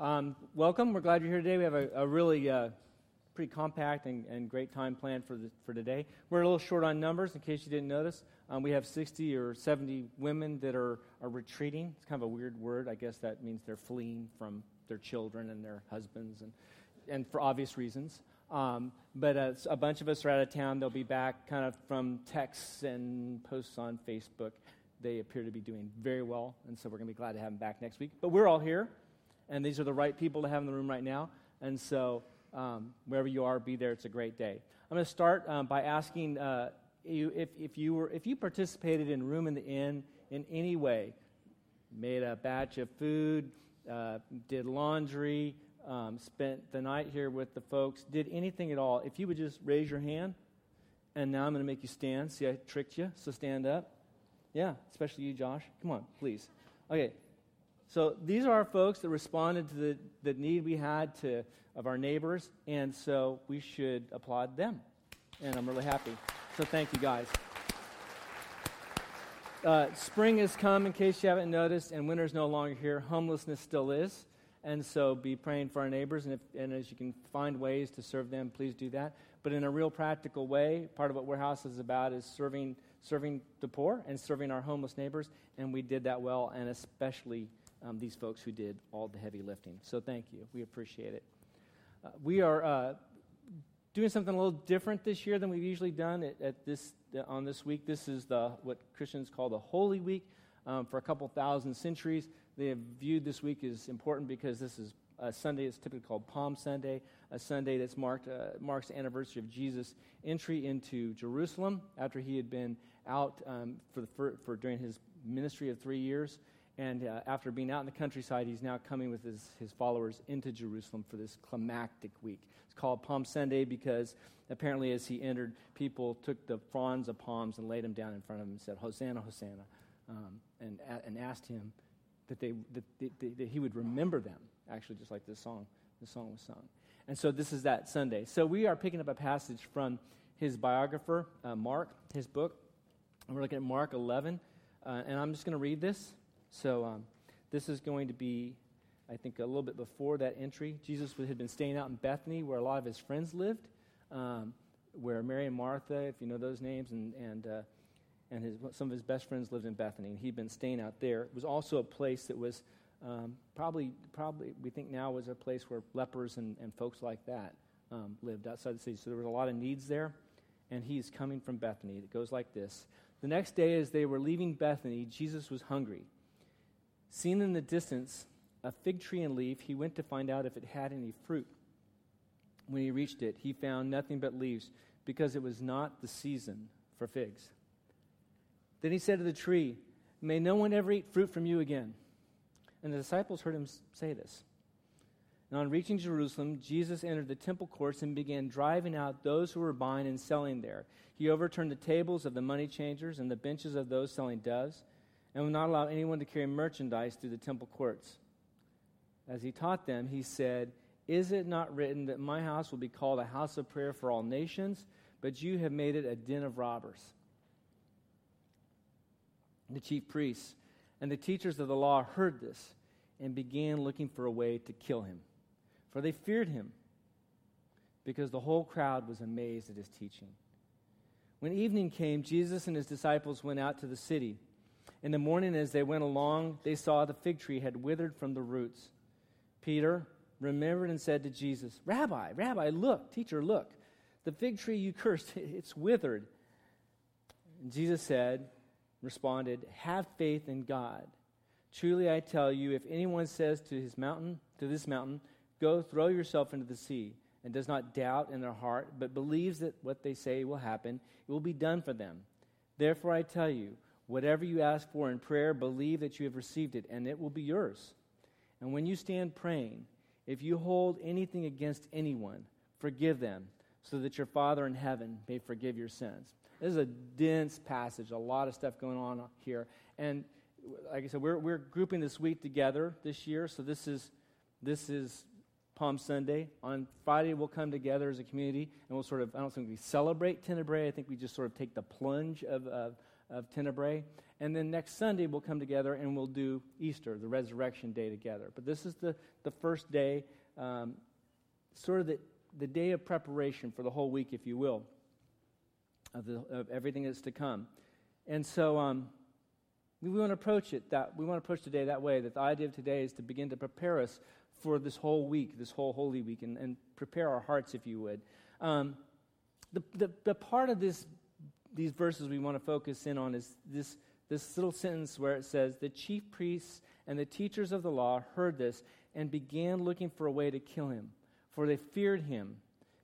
Um, welcome. We're glad you're here today. We have a, a really uh, pretty compact and, and, great time planned for, the, for today. We're a little short on numbers, in case you didn't notice. Um, we have 60 or 70 women that are, are retreating. It's kind of a weird word. I guess that means they're fleeing from their children and their husbands, and, and for obvious reasons. Um, but uh, a bunch of us are out of town. They'll be back kind of from texts and posts on Facebook. They appear to be doing very well, and so we're going to be glad to have them back next week. But we're all here and these are the right people to have in the room right now. And so, um, wherever you are, be there. It's a great day. I'm going to start um, by asking uh, you if, if you were if you participated in Room in the Inn in any way, made a batch of food, uh, did laundry, um, spent the night here with the folks, did anything at all. If you would just raise your hand, and now I'm going to make you stand. See, I tricked you, so stand up. Yeah, especially you, Josh. Come on, please. Okay, so these are our folks that responded to the, the need we had to, of our neighbors, and so we should applaud them. And I'm really happy. So thank you guys. Uh, spring has come, in case you haven't noticed, and winter's no longer here. Homelessness still is. And so be praying for our neighbors, and, if, and as you can find ways to serve them, please do that. But in a real practical way, part of what Warehouse is about is serving, serving the poor and serving our homeless neighbors, and we did that well, and especially um, these folks who did all the heavy lifting. So thank you. We appreciate it. Uh, we are uh, doing something a little different this year than we've usually done at, at this, uh, on this week. This is the, what Christians call the Holy Week. Um, for a couple thousand centuries, they have viewed this week as important because this is a Sunday that's typically called Palm Sunday, a Sunday that's marked uh, marks the anniversary of Jesus' entry into Jerusalem after he had been out um, for, the, for, for during his ministry of three years. And uh, after being out in the countryside, he's now coming with his, his followers into Jerusalem for this climactic week. It's called Palm Sunday because apparently, as he entered, people took the fronds of palms and laid them down in front of him and said, Hosanna, Hosanna, um, and, and asked him that, they, that, that, that he would remember them, actually, just like this song, the song was sung. And so this is that Sunday. So we are picking up a passage from his biographer, uh, Mark, his book. And we're looking at Mark 11. Uh, and I'm just going to read this. So um, this is going to be, I think, a little bit before that entry. Jesus had been staying out in Bethany, where a lot of his friends lived, um, where Mary and Martha, if you know those names, and and uh, and his, some of his best friends lived in Bethany, and he'd been staying out there. It was also a place that was um, probably, probably we think now was a place where lepers and, and folks like that um, lived outside the city. So there was a lot of needs there, and he's coming from Bethany. It goes like this. The next day, as they were leaving Bethany, Jesus was hungry. Seen in the distance a fig tree and leaf, he went to find out if it had any fruit. When he reached it, he found nothing but leaves, because it was not the season for figs. Then he said to the tree, May no one ever eat fruit from you again. And the disciples heard him say this. And on reaching Jerusalem, Jesus entered the temple courts and began driving out those who were buying and selling there. He overturned the tables of the money changers and the benches of those selling doves and would not allow anyone to carry merchandise through the temple courts. As he taught them, he said, Is it not written that my house will be called a house of prayer for all nations, but you have made it a den of robbers? The chief priests and the teachers of the law heard this and began looking for a way to kill him, for they feared him, because the whole crowd was amazed at his teaching. When evening came, Jesus and his disciples went out to the city. In the morning, as they went along, they saw the fig tree had withered from the roots. Peter remembered and said to Jesus, Rabbi, Rabbi, look, teacher, look. The fig tree you cursed, it's withered. And Jesus said, responded, Have faith in God. Truly I tell you, if anyone says to his mountain, to this mountain, Go throw yourself into the sea, and does not doubt in their heart, but believes that what they say will happen, it will be done for them. Therefore I tell you, Whatever you ask for in prayer, believe that you have received it, and it will be yours. And when you stand praying, if you hold anything against anyone, forgive them, so that your Father in heaven may forgive your sins. This is a dense passage, a lot of stuff going on here. And like I said, we're, we're grouping this week together this year, so this is, this is Palm Sunday. On Friday, we'll come together as a community, and we'll sort of, I don't think we celebrate Tenebrae, I think we just sort of take the plunge of, of of Tenebrae. And then next Sunday, we'll come together and we'll do Easter, the resurrection day together. But this is the, the first day, um, sort of the, the day of preparation for the whole week, if you will, of, the, of everything that's to come. And so um, we want to approach it that we want to approach today that way. That the idea of today is to begin to prepare us for this whole week, this whole Holy Week, and, and prepare our hearts, if you would. Um, the, the, the part of this, these verses we want to focus in on is this, this little sentence where it says, The chief priests and the teachers of the law heard this and began looking for a way to kill him, for they feared him,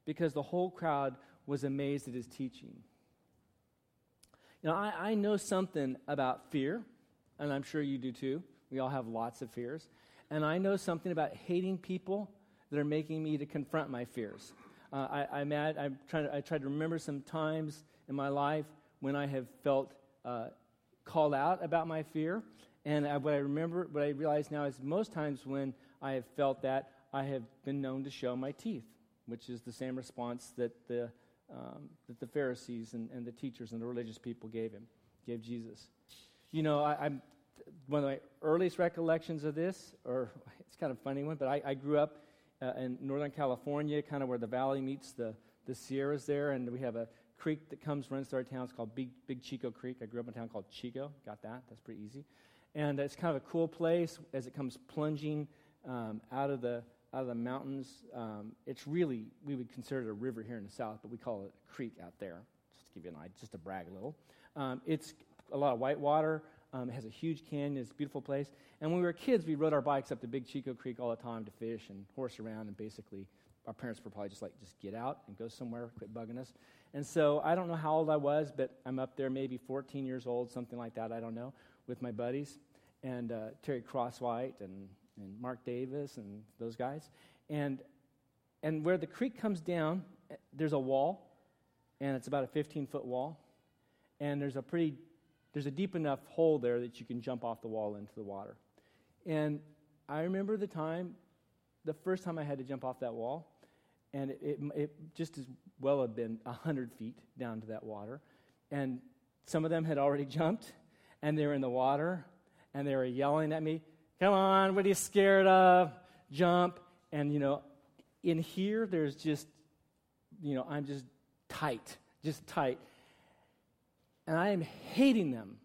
because the whole crowd was amazed at his teaching. Know, I, I know something about fear, and I'm sure you do too. We all have lots of fears. And I know something about hating people that are making me to confront my fears. Uh, I, am mad. I'm trying to, I try to remember some times in my life when I have felt uh, called out about my fear. And I, what I remember, what I realize now is most times when I have felt that, I have been known to show my teeth, which is the same response that the, um, that the Pharisees and, and, the teachers and the religious people gave him, gave Jesus. You know, I, I'm one of my earliest recollections of this, or it's kind of funny one, but I, I grew up uh, in Northern California, kind of where the valley meets the, the Sierras there, and we have a creek that comes, runs through our town. It's called Big, Big Chico Creek. I grew up in a town called Chico. Got that? That's pretty easy. And it's kind of a cool place as it comes plunging um, out of the out of the mountains. Um, it's really we would consider it a river here in the south, but we call it a creek out there. Just to give you an idea, just to brag a little. Um, it's a lot of white water. Um, it has a huge canyon. It's a beautiful place. And when we were kids, we rode our bikes up to Big Chico Creek all the time to fish and horse around. And basically, our parents were probably just like, just get out and go somewhere, quit bugging us. And so I don't know how old I was, but I'm up there maybe 14 years old, something like that. I don't know, with my buddies and uh, Terry Crosswhite and, and Mark Davis and those guys. And and where the creek comes down, there's a wall, and it's about a 15 foot wall, and there's a pretty there's a deep enough hole there that you can jump off the wall into the water. And I remember the time, the first time I had to jump off that wall, and it, it, it just as well had been 100 feet down to that water. And some of them had already jumped, and they were in the water, and they were yelling at me, Come on, what are you scared of? Jump. And, you know, in here, there's just, you know, I'm just tight, just tight. And I am hating them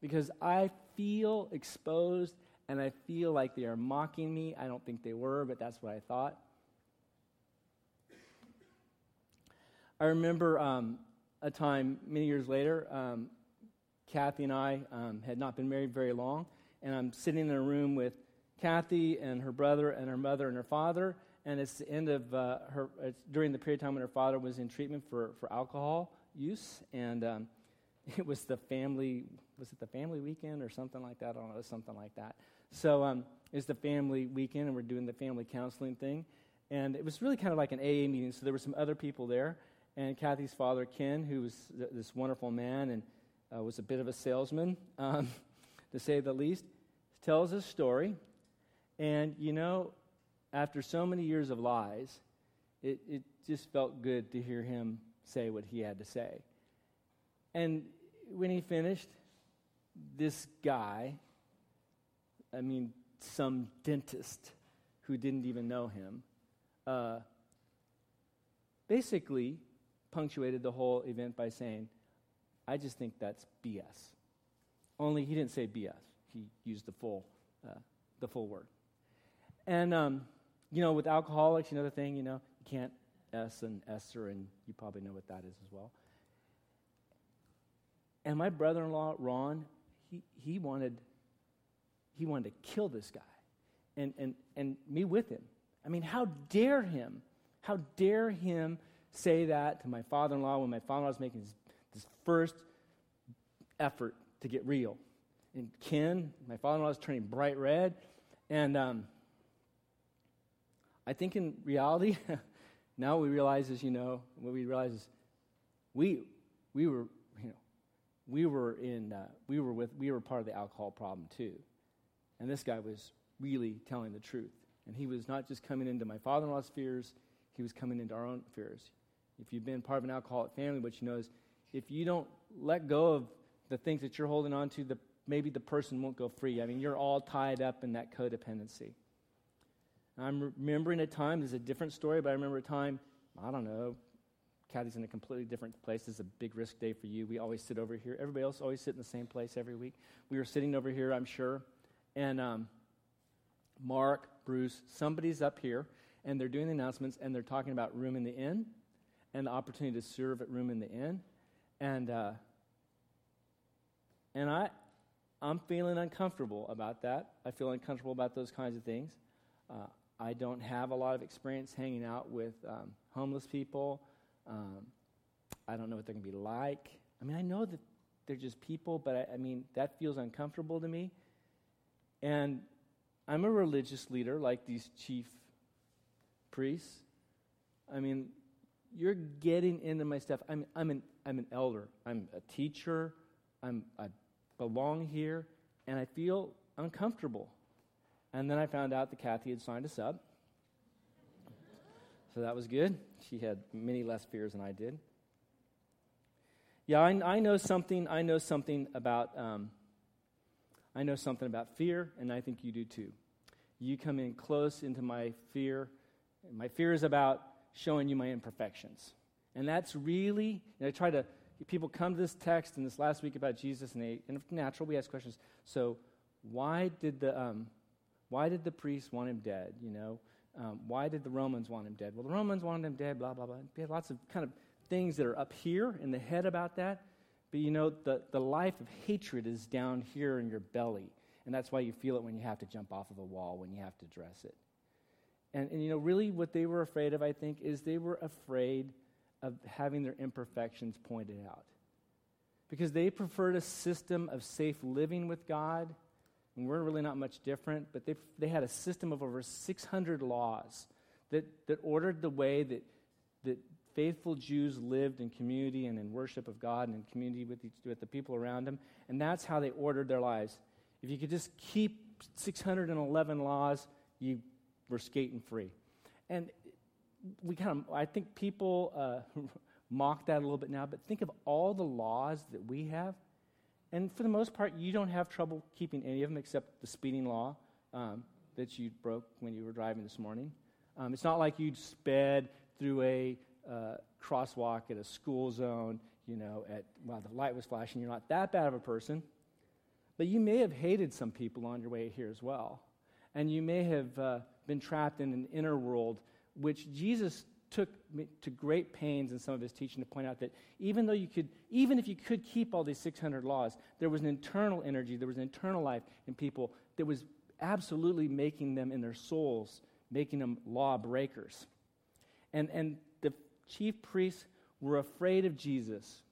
because I feel exposed and I feel like they are mocking me. I don't think they were, but that's what I thought. I remember um, a time many years later, um, Kathy and I um, had not been married very long, and I'm sitting in a room with Kathy and her brother and her mother and her father, and it's the end of uh, her, it's during the period of time when her father was in treatment for, for alcohol use, and um, it was the family was it the family weekend or something like that? I don't know, something like that. So um, it's the family weekend, and we're doing the family counseling thing, and it was really kind of like an AA meeting. So there were some other people there, and Kathy's father Ken, who was th- this wonderful man and uh, was a bit of a salesman, um, to say the least, tells a story, and you know, after so many years of lies, it, it just felt good to hear him say what he had to say. And when he finished, this guy, I mean, some dentist who didn't even know him, uh, basically punctuated the whole event by saying, I just think that's BS. Only he didn't say BS. He used the full, uh, the full word. And, um, you know, with alcoholics, you know the thing, you know, you can't S and Esther, and you probably know what that is as well. And my brother in law, Ron, he, he, wanted, he wanted to kill this guy and, and, and me with him. I mean, how dare him? How dare him say that to my father in law when my father in law was making his, his first effort to get real? And Ken, my father in law, is turning bright red. And um, I think in reality, now we realize is, you know, what we realize is we, we were you know, we were in uh, we were with we were part of the alcohol problem too and this guy was really telling the truth and he was not just coming into my father-in-law's fears he was coming into our own fears if you've been part of an alcoholic family what you know is if you don't let go of the things that you're holding on to, the, maybe the person won't go free. I mean, you're all tied up in that codependency. I'm remembering a time, there's a different story, but I remember a time, I don't know, Kathy's in a completely different place. This is a big risk day for you. We always sit over here. Everybody else always sit in the same place every week. We were sitting over here, I'm sure, and um, Mark, Bruce, somebody's up here, and they're doing the announcements, and they're talking about room in the inn and the opportunity to serve at room in the inn. And, uh, and I, I'm feeling uncomfortable about that. I feel uncomfortable about those kinds of things. Uh, I don't have a lot of experience hanging out with um, homeless people. Um, I don't know what they're going to be like. I mean, I know that they're just people, but I, I mean, that feels uncomfortable to me. And I'm a religious leader like these chief priests. I mean, you're getting into my stuff. I'm, I'm, an, I'm an elder, I'm a teacher, I'm, I belong here, and I feel uncomfortable. And then I found out that Kathy had signed us up. So that was good. She had many less fears than I did. Yeah, I, I know something. I know something about. Um, I know something about fear, and I think you do too. You come in close into my fear. My fear is about showing you my imperfections, and that's really. Know, I try to. People come to this text and this last week about Jesus, and they, and natural, we ask questions. So, why did the um, why did the priests want him dead? You know, um, why did the Romans want him dead? Well, the Romans wanted him dead, blah, blah, blah. We have lots of kind of things that are up here in the head about that. But you know, the, the life of hatred is down here in your belly. And that's why you feel it when you have to jump off of a wall, when you have to dress it. And, and you know, really what they were afraid of, I think, is they were afraid of having their imperfections pointed out. Because they preferred a system of safe living with God and we're really not much different, but they, they had a system of over 600 laws that, that ordered the way that, that faithful Jews lived in community and in worship of God and in community with, each, with the people around them. And that's how they ordered their lives. If you could just keep 611 laws, you were skating free. And we kind of, I think people uh, mock that a little bit now, but think of all the laws that we have and for the most part, you don't have trouble keeping any of them except the speeding law um, that you broke when you were driving this morning. Um, it's not like you sped through a uh, crosswalk at a school zone, you know, at while the light was flashing. You're not that bad of a person. But you may have hated some people on your way here as well. And you may have uh, been trapped in an inner world, which Jesus took to great pains in some of his teaching to point out that even though you could, even if you could keep all these 600 laws, there was an internal energy, there was an internal life in people that was absolutely making them in their souls, making them law breakers. And, and the chief priests were afraid of Jesus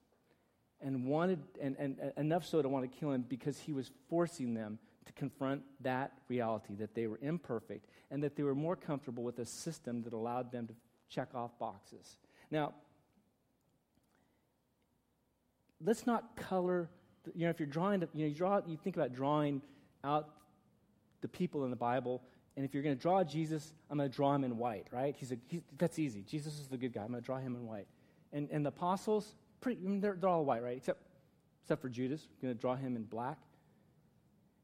and wanted, and, and, and enough so to want to kill him because he was forcing them confront that reality that they were imperfect and that they were more comfortable with a system that allowed them to check off boxes. Now, let's not color, you know, if you're drawing, you know, you draw, you think about drawing out the people in the Bible, and if you're going to draw Jesus, I'm going to draw him in white, right? He's a, he's, that's easy. Jesus is the good guy. I'm going to draw him in white. And, and the apostles, pretty, I mean, they're, they're all white, right? Except, except for Judas, I'm going to draw him in black.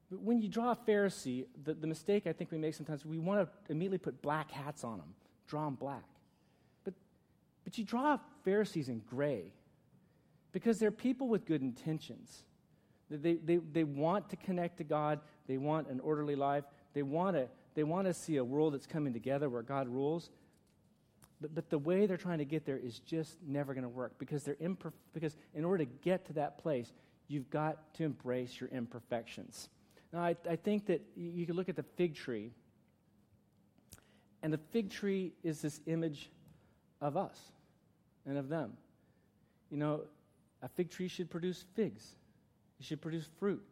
But when you draw a Pharisee, the, the mistake I think we make sometimes, we want to immediately put black hats on them, draw them black. But but you draw Pharisees in gray because they're people with good intentions. They, they, they want to connect to God, they want an orderly life, they want to, they want to see a world that's coming together where God rules. But, but the way they're trying to get there is just never going to work because, they're imperf- because in order to get to that place, you've got to embrace your imperfections. Now, I, I think that you can look at the fig tree, and the fig tree is this image of us and of them. You know, a fig tree should produce figs, it should produce fruit.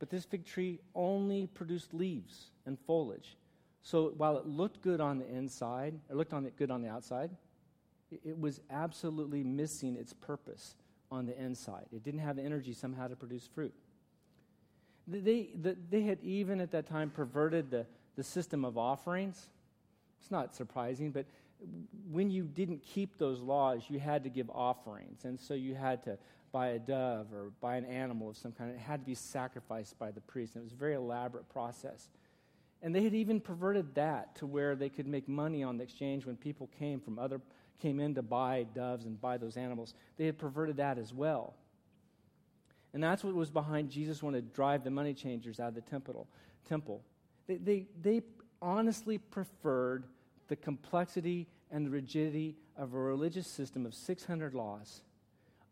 But this fig tree only produced leaves and foliage. So while it looked good on the inside, it looked on it good on the outside, it, it was absolutely missing its purpose on the inside. It didn't have the energy somehow to produce fruit. They, the, they had even at that time perverted the, the system of offerings. It's not surprising, but when you didn't keep those laws, you had to give offerings. And so you had to buy a dove or by an animal of some kind. It had to be sacrificed by the priest, and it was a very elaborate process. And they had even perverted that to where they could make money on the exchange when people came from other came in to buy doves and buy those animals. They had perverted that as well. And that's what was behind Jesus wanted to drive the money changers out of the temple. temple. They, they, they honestly preferred the complexity and the rigidity of a religious system of 600 laws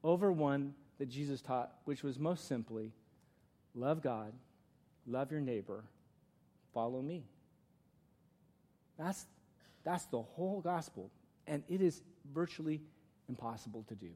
over one that Jesus taught, which was most simply love God, love your neighbor, follow me. That's, that's the whole gospel, and it is virtually impossible to do.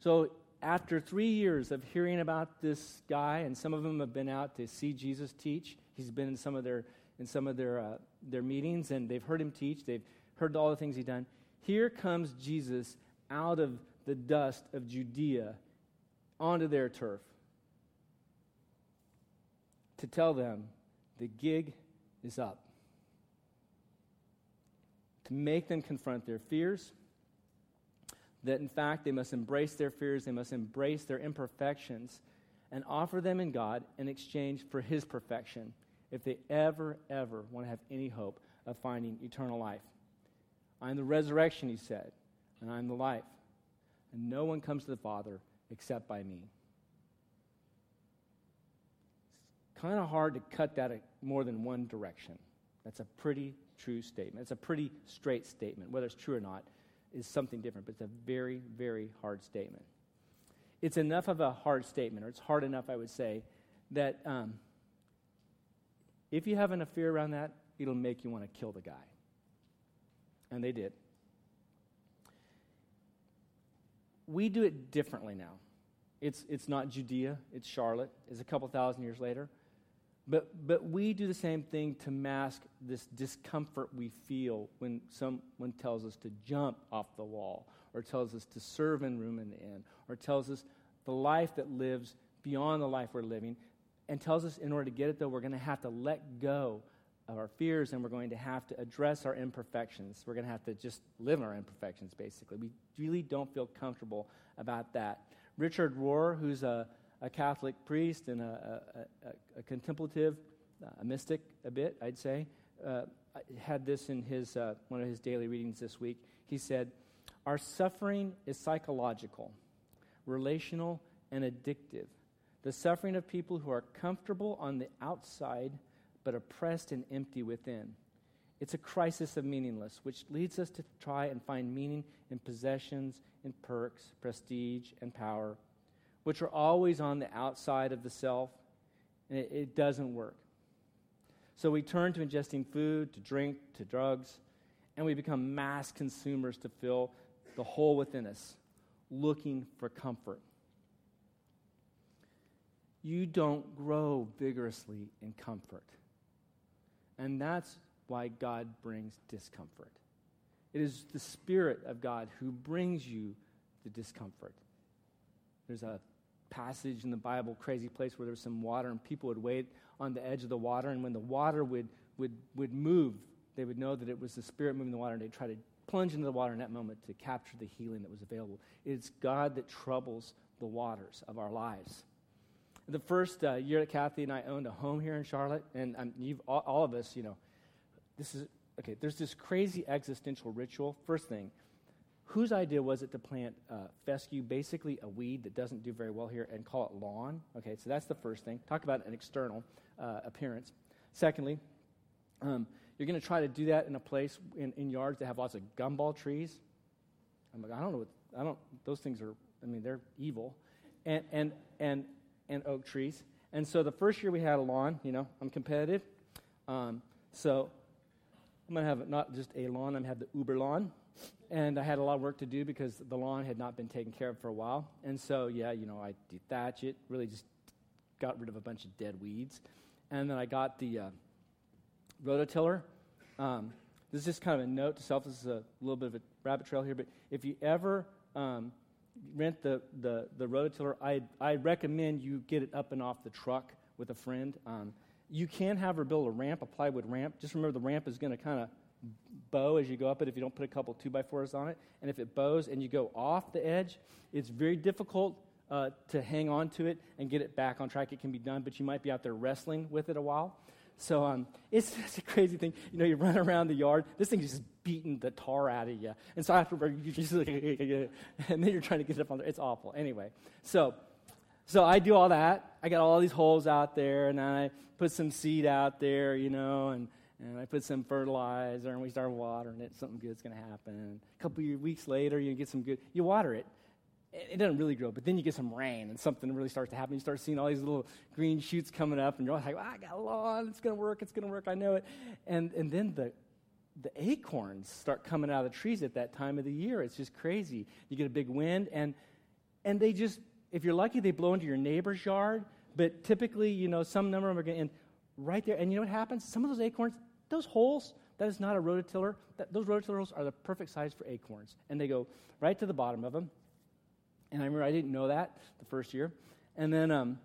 So after three years of hearing about this guy, and some of them have been out to see Jesus teach, he's been in some of their in some of their uh, their meetings, and they've heard him teach. They've heard all the things he's done. Here comes Jesus out of the dust of Judea onto their turf to tell them the gig is up. To make them confront their fears that in fact they must embrace their fears, they must embrace their imperfections, and offer them in God in exchange for His perfection if they ever, ever want to have any hope of finding eternal life. I'm the resurrection, he said, and I'm the life. And no one comes to the Father except by me. It's kind of hard to cut that more than one direction. That's a pretty true statement. It's a pretty straight statement, whether it's true or not is something different, but it's a very, very hard statement. It's enough of a hard statement, or it's hard enough, I would say, that um, if you have enough fear around that, it'll make you want to kill the guy. And they did. We do it differently now. It's, it's not Judea, it's Charlotte. It's a couple thousand years later. But, but we do the same thing to mask this discomfort we feel when someone tells us to jump off the wall, or tells us to serve in room in the inn, or tells us the life that lives beyond the life we're living, and tells us in order to get it, though, we're going to have to let go of our fears and we're going to have to address our imperfections. We're going to have to just live in our imperfections, basically. We really don't feel comfortable about that. Richard Rohr, who's a a Catholic priest and a, a, a, contemplative, a mystic a bit, I'd say, uh, had this in his, uh, one of his daily readings this week. He said, Our suffering is psychological, relational, and addictive. The suffering of people who are comfortable on the outside but oppressed and empty within. It's a crisis of meaningless, which leads us to try and find meaning in possessions, in perks, prestige, and power which are always on the outside of the self, and it, it doesn't work. So we turn to ingesting food, to drink, to drugs, and we become mass consumers to fill the hole within us, looking for comfort. You don't grow vigorously in comfort. And that's why God brings discomfort. It is the Spirit of God who brings you the discomfort. There's a passage in the Bible, crazy place where there was some water and people would wait on the edge of the water. And when the water would, would, would move, they would know that it was the Spirit moving the water and they'd try to plunge into the water in that moment to capture the healing that was available. It's God that troubles the waters of our lives. The first uh, year that Kathy and I owned a home here in Charlotte, and um, you've, all, all of us, you know, this is, okay, there's this crazy existential ritual. First thing, Whose idea was it to plant uh, fescue, basically a weed that doesn't do very well here, and call it lawn? Okay, so that's the first thing. Talk about an external uh, appearance. Secondly, um, you're going to try to do that in a place in, in yards that have lots of gumball trees. I'm like, I don't know what, I don't, those things are, I mean, they're evil. And, and, and, and oak trees. And so the first year we had a lawn, you know, I'm competitive. Um, so I'm going to have not just a lawn, I'm going to have the Uber lawn and I had a lot of work to do because the lawn had not been taken care of for a while. And so, yeah, you know, I dethatch it, really just got rid of a bunch of dead weeds. And then I got the uh, rototiller. Um, this is just kind of a note to self. This is a little bit of a rabbit trail here, but if you ever um, rent the, the, the rototiller, I, I recommend you get it up and off the truck with a friend. Um, you can have her build a ramp, a plywood ramp. Just remember the ramp is going to kind of bow as you go up it if you don't put a couple two by fours on it. And if it bows and you go off the edge, it's very difficult uh, to hang on to it and get it back on track. It can be done, but you might be out there wrestling with it a while. So um, it's, it's, a crazy thing. You know, you run around the yard, this thing is just beating the tar out of you. And so after you just like, and then you're trying to get it up on there. It's awful. Anyway, so so I do all that. I got all these holes out there, and I put some seed out there, you know, and, and I put some fertilizer, and we start watering it. Something good's going to happen. A couple of weeks later, you get some good. You water it. It doesn't really grow, but then you get some rain, and something really starts to happen. You start seeing all these little green shoots coming up, and you're like, well, "I got a lawn. It's going to work. It's going to work. I know it." And and then the the acorns start coming out of the trees at that time of the year. It's just crazy. You get a big wind, and and they just if you're lucky, they blow into your neighbor's yard, but typically, you know, some number of them are going to end right there. And you know what happens? Some of those acorns, those holes, that is not a rototiller. That, those holes are the perfect size for acorns. And they go right to the bottom of them. And I remember I didn't know that the first year. And then, um,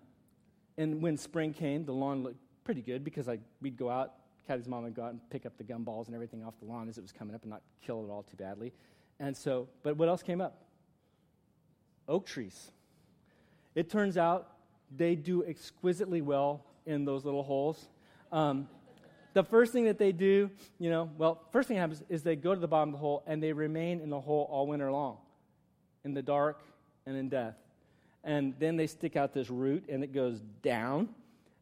and when spring came, the lawn looked pretty good because I, we'd go out, Caddy's mom would go out and pick up the gumballs and everything off the lawn as it was coming up and not kill it all too badly. And so, but what else came up? Oak trees. It turns out they do exquisitely well in those little holes. Um, the first thing that they do, you know, well, first thing happens is they go to the bottom of the hole and they remain in the hole all winter long, in the dark and in death. And then they stick out this root and it goes down.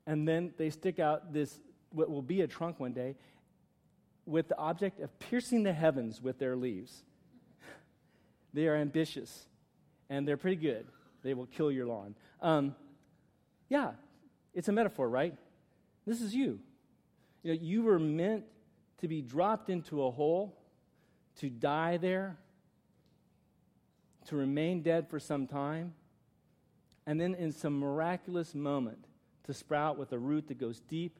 And then they stick out this, what will be a trunk one day, with the object of piercing the heavens with their leaves. they are ambitious and they're pretty good. They will kill your lawn. Um, yeah, it's a metaphor, right? This is you. You know, you were meant to be dropped into a hole, to die there, to remain dead for some time, and then in some miraculous moment to sprout with a root that goes deep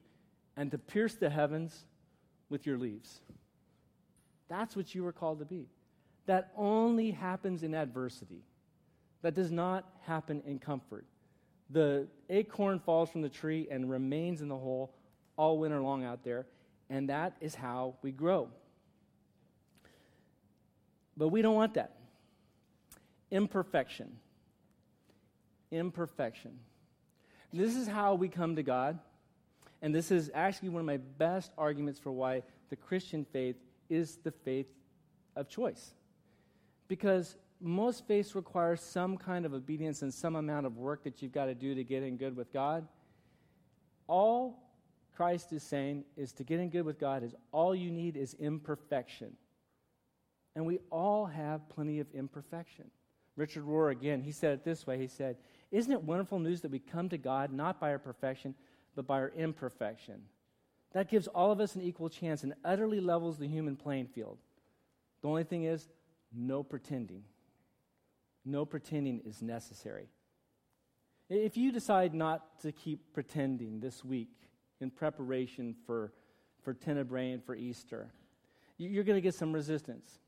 and to pierce the heavens with your leaves. That's what you were called to be. That only happens in adversity. That does not happen in comfort. The acorn falls from the tree and remains in the hole all winter long out there, and that is how we grow. But we don't want that. Imperfection. Imperfection. This is how we come to God, and this is actually one of my best arguments for why the Christian faith is the faith of choice. Because most faiths require some kind of obedience and some amount of work that you've got to do to get in good with God. All Christ is saying is to get in good with God is all you need is imperfection. And we all have plenty of imperfection. Richard Rohr, again, he said it this way He said, Isn't it wonderful news that we come to God not by our perfection, but by our imperfection? That gives all of us an equal chance and utterly levels the human playing field. The only thing is, no pretending. No pretending is necessary. If you decide not to keep pretending this week in preparation for, for Tenebrae and for Easter, you're going to get some resistance.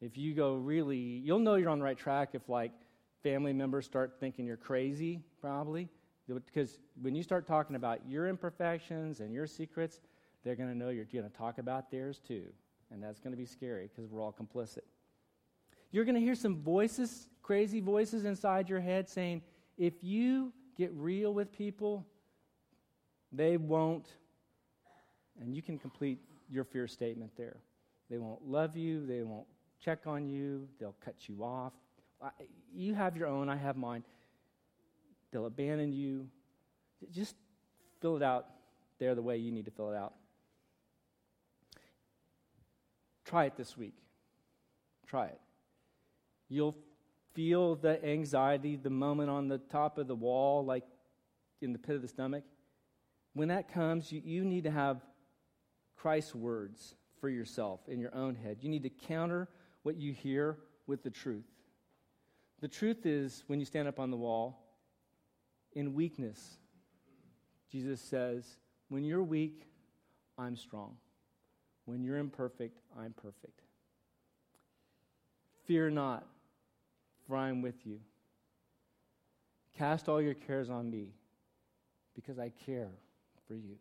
If you go really, you'll know you're on the right track if, like, family members start thinking you're crazy, probably. Because when you start talking about your imperfections and your secrets, they're going to know you're going to talk about theirs too. And that's going to be scary because we're all complicit. You're going to hear some voices, crazy voices inside your head saying, if you get real with people, they won't. And you can complete your fear statement there. They won't love you, they won't check on you, they'll cut you off. You have your own, I have mine. They'll abandon you. Just fill it out there the way you need to fill it out. Try it this week. Try it. You'll feel the anxiety the moment on the top of the wall, like in the pit of the stomach. When that comes, you, you need to have Christ's words for yourself in your own head. You need to counter what you hear with the truth. The truth is, when you stand up on the wall, in weakness, Jesus says, When you're weak, I'm strong. When you're imperfect, I'm perfect. Fear not, for I am with you. Cast all your cares on me because I care for you.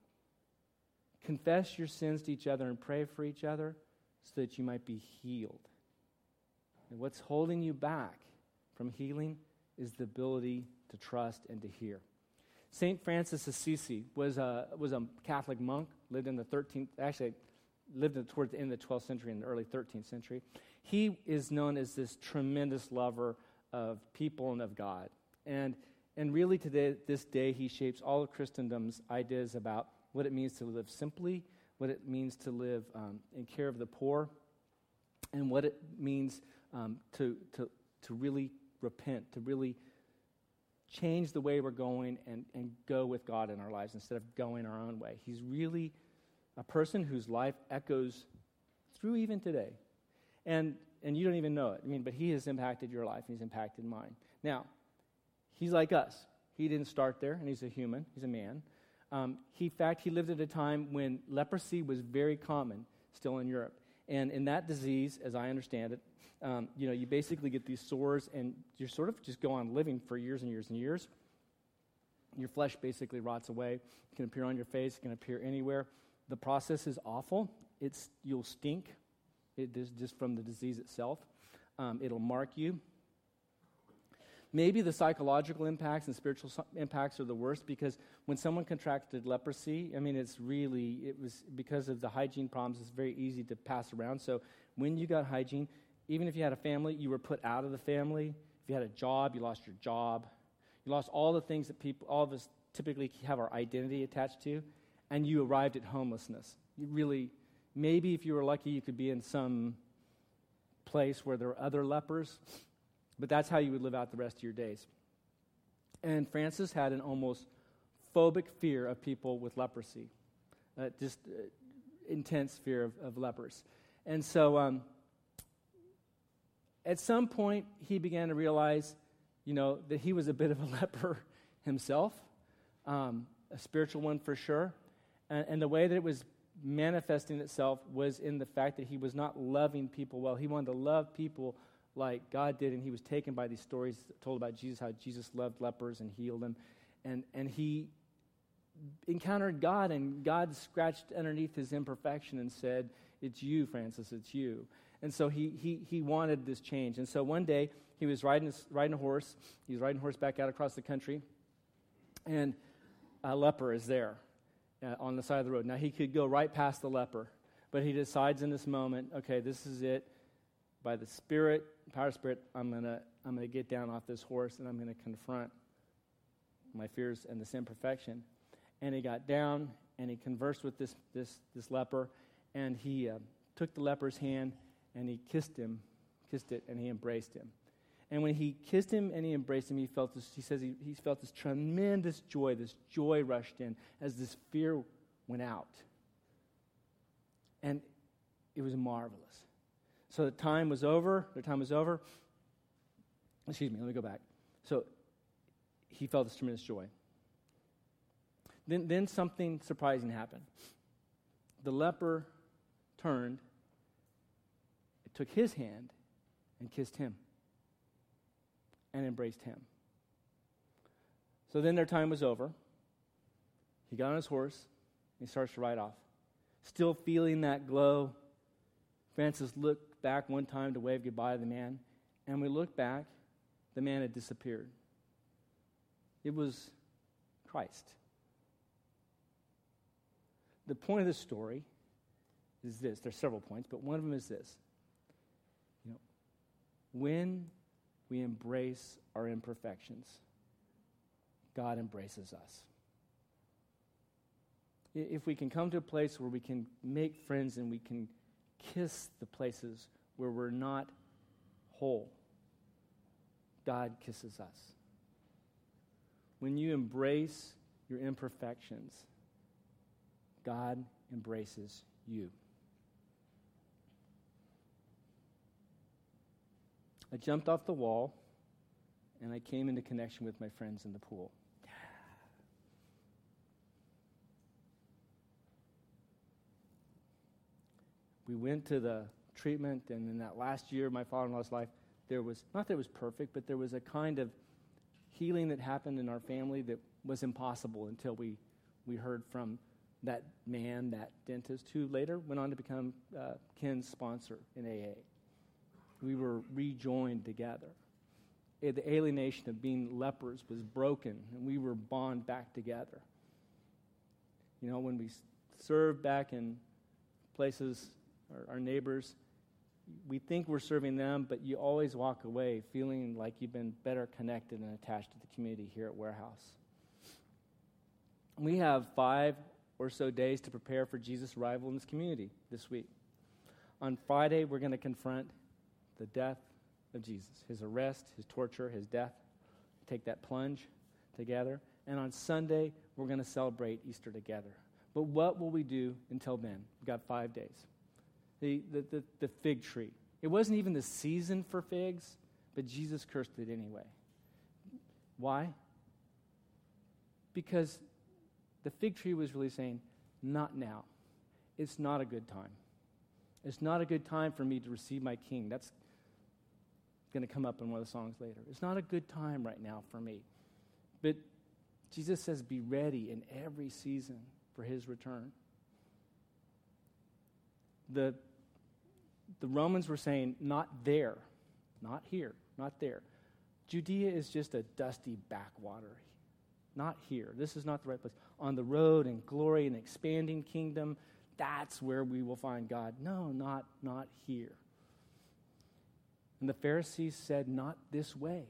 confess your sins to each other and pray for each other so that you might be healed. And what's holding you back from healing is the ability to trust and to hear. St. Francis Assisi was a, was a Catholic monk, lived in the 13th, actually, lived towards the end of the 12th century and the early 13th century. He is known as this tremendous lover of people and of God. And, and really, today, this day, he shapes all of Christendom's ideas about what it means to live simply, what it means to live um, in care of the poor, and what it means um, to, to, to really repent, to really change the way we're going and, and go with God in our lives instead of going our own way. He's really a person whose life echoes through even today. And, and you don't even know it. I mean, but he has impacted your life and he's impacted mine. Now, he's like us. He didn't start there, and he's a human, he's a man. Um, he, in fact, he lived at a time when leprosy was very common still in Europe. And in that disease, as I understand it, um, you know, you basically get these sores and you sort of just go on living for years and years and years. Your flesh basically rots away. It can appear on your face, it can appear anywhere. The process is awful. It's, you'll stink it is just from the disease itself. Um, it'll mark you. Maybe the psychological impacts and spiritual impacts are the worst because when someone contracted leprosy, I mean, it's really, it was because of the hygiene problems, it's very easy to pass around. So when you got hygiene, even if you had a family, you were put out of the family. If you had a job, you lost your job. You lost all the things that people, all of us typically have our identity attached to, and you arrived at homelessness. You really, maybe if you were lucky, you could be in some place where there are other lepers but that's how you would live out the rest of your days. And Francis had an almost phobic fear of people with leprosy, uh, just uh, intense fear of, of, lepers. And so um, at some point, he began to realize, you know, that he was a bit of a leper himself, um, a spiritual one for sure. And, and the way that it was manifesting itself was in the fact that he was not loving people well. He wanted to love people like God did, and he was taken by these stories told about Jesus, how Jesus loved lepers and healed them. And, and he encountered God, and God scratched underneath his imperfection and said, It's you, Francis, it's you. And so he, he, he wanted this change. And so one day, he was riding, his, riding a horse. He was riding a horse back out across the country, and a leper is there uh, on the side of the road. Now, he could go right past the leper, but he decides in this moment, okay, this is it. By the Spirit, power spirit, I'm going to I'm going to get down off this horse and I'm going to confront my fears and this imperfection. And he got down and he conversed with this, this, this leper and he uh, took the leper's hand and he kissed him, kissed it, and he embraced him. And when he kissed him and he embraced him, he felt this, he says he, he felt this tremendous joy, this joy rushed in as this fear went out. And it was marvelous. So the time was over. The time was over. Excuse me, let me go back. So he felt this tremendous joy. Then, then something surprising happened. The leper turned, took his hand, and kissed him and embraced him. So then their time was over. He got on his horse, and he starts to ride off. Still feeling that glow, Francis looked back one time to wave goodbye to the man, and we looked back, the man had disappeared. It was Christ. The point of the story is this. There's several points, but one of them is this. You know, when we embrace our imperfections, God embraces us. If we can come to a place where we can make friends and we can kiss the places where we're not whole. God kisses us. When you embrace your imperfections, God embraces you. I jumped off the wall and I came into connection with my friends in the pool. We went to the treatment, and in that last year of my father in law's life, there was not that it was perfect, but there was a kind of healing that happened in our family that was impossible until we, we heard from that man, that dentist, who later went on to become uh, Ken's sponsor in AA. We were rejoined together. The alienation of being lepers was broken, and we were bond back together. You know, when we served back in places, our, our neighbors, we think we're serving them, but you always walk away feeling like you've been better connected and attached to the community here at Warehouse. We have five or so days to prepare for Jesus' arrival in this community this week. On Friday, we're going to confront the death of Jesus, his arrest, his torture, his death. Take that plunge together. And on Sunday, we're going to celebrate Easter together. But what will we do until then? We've got five days. The, the, the, the fig tree. It wasn't even the season for figs, but Jesus cursed it anyway. Why? Because the fig tree was really saying, Not now. It's not a good time. It's not a good time for me to receive my king. That's going to come up in one of the songs later. It's not a good time right now for me. But Jesus says, Be ready in every season for his return. The, the Romans were saying, Not there, not here, not there. Judea is just a dusty backwater. Not here. This is not the right place. On the road and glory and expanding kingdom, that's where we will find God. No, not, not here. And the Pharisees said, Not this way.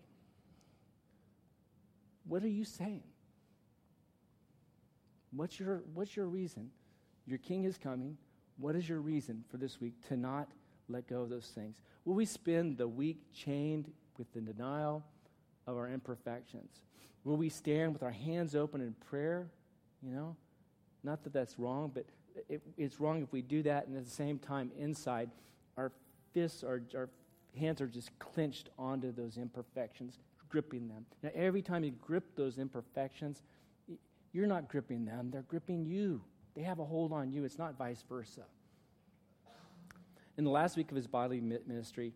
What are you saying? What's your, what's your reason? Your king is coming. What is your reason for this week to not let go of those things? Will we spend the week chained with the denial of our imperfections? Will we stand with our hands open in prayer? You know, not that that's wrong, but it, it's wrong if we do that and at the same time inside our fists, our, our hands are just clenched onto those imperfections, gripping them. Now, every time you grip those imperfections, you're not gripping them, they're gripping you. They have a hold on you. It's not vice versa. In the last week of his bodily ministry,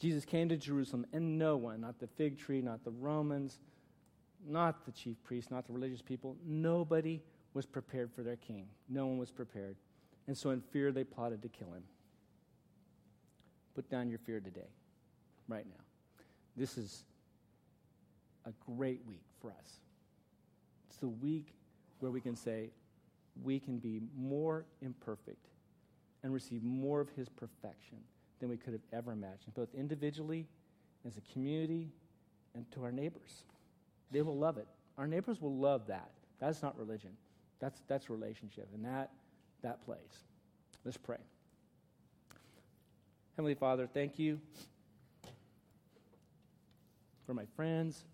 Jesus came to Jerusalem, and no one, not the fig tree, not the Romans, not the chief priests, not the religious people, nobody was prepared for their king. No one was prepared. And so, in fear, they plotted to kill him. Put down your fear today, right now. This is a great week for us. It's the week where we can say, we can be more imperfect and receive more of his perfection than we could have ever imagined, both individually, as a community, and to our neighbors. They will love it. Our neighbors will love that. That's not religion. That's, that's relationship, and that, that plays. Let's pray. Heavenly Father, thank you for my friends.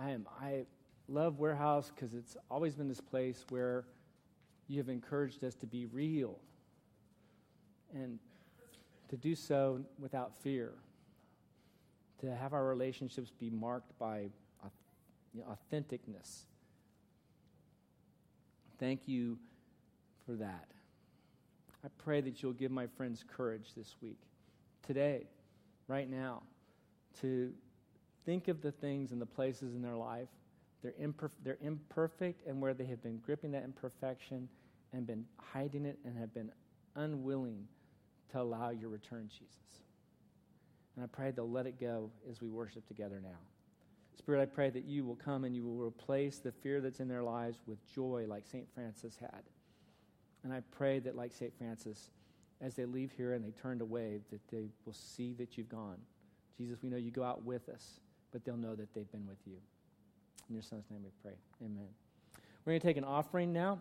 I am I love Warehouse because it's always been this place where you have encouraged us to be real and to do so without fear, to have our relationships be marked by authenticness. Thank you for that. I pray that you'll give my friends courage this week, today, right now, to think of the things and the places in their life. They're, imperf- they're imperfect and where they have been gripping that imperfection and been hiding it and have been unwilling to allow your return, Jesus. And I pray they'll let it go as we worship together now. Spirit, I pray that you will come and you will replace the fear that's in their lives with joy like St. Francis had. And I pray that, like St. Francis, as they leave here and they turn away, that they will see that you've gone. Jesus, we know you go out with us, but they'll know that they've been with you. In your son's name we pray. Amen. We're going to take an offering now,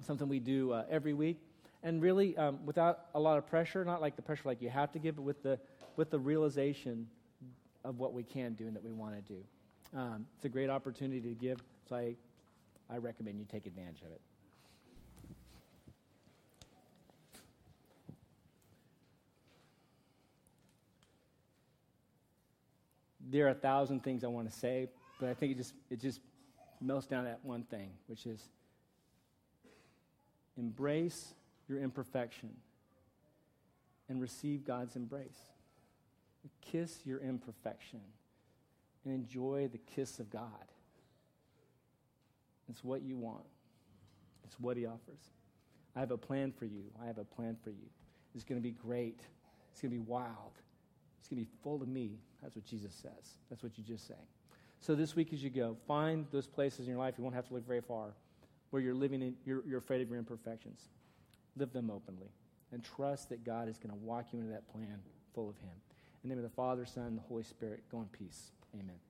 something we do uh, every week. And really, um, without a lot of pressure, not like the pressure like you have to give, but with the, with the realization of what we can do and that we want to do. Um, it's a great opportunity to give, so I, I recommend you take advantage of it. there are a thousand things I want to say, but I think it just it just melts down at one thing, which is embrace your imperfection and receive God's embrace. Kiss your imperfection and enjoy the kiss of God. It's what you want, it's what He offers. I have a plan for you. I have a plan for you. It's going to be great. It's going to be wild. It's going to be full of me. That's what Jesus says. That's what you just sang. So this week as you go, find those places in your life, you won't have to look very far, where you're living in, you're, you're afraid of your imperfections. Live them openly and trust that God is going to walk you into that plan full of Him. In the name of the Father, Son, and the Holy Spirit, go in peace. Amen.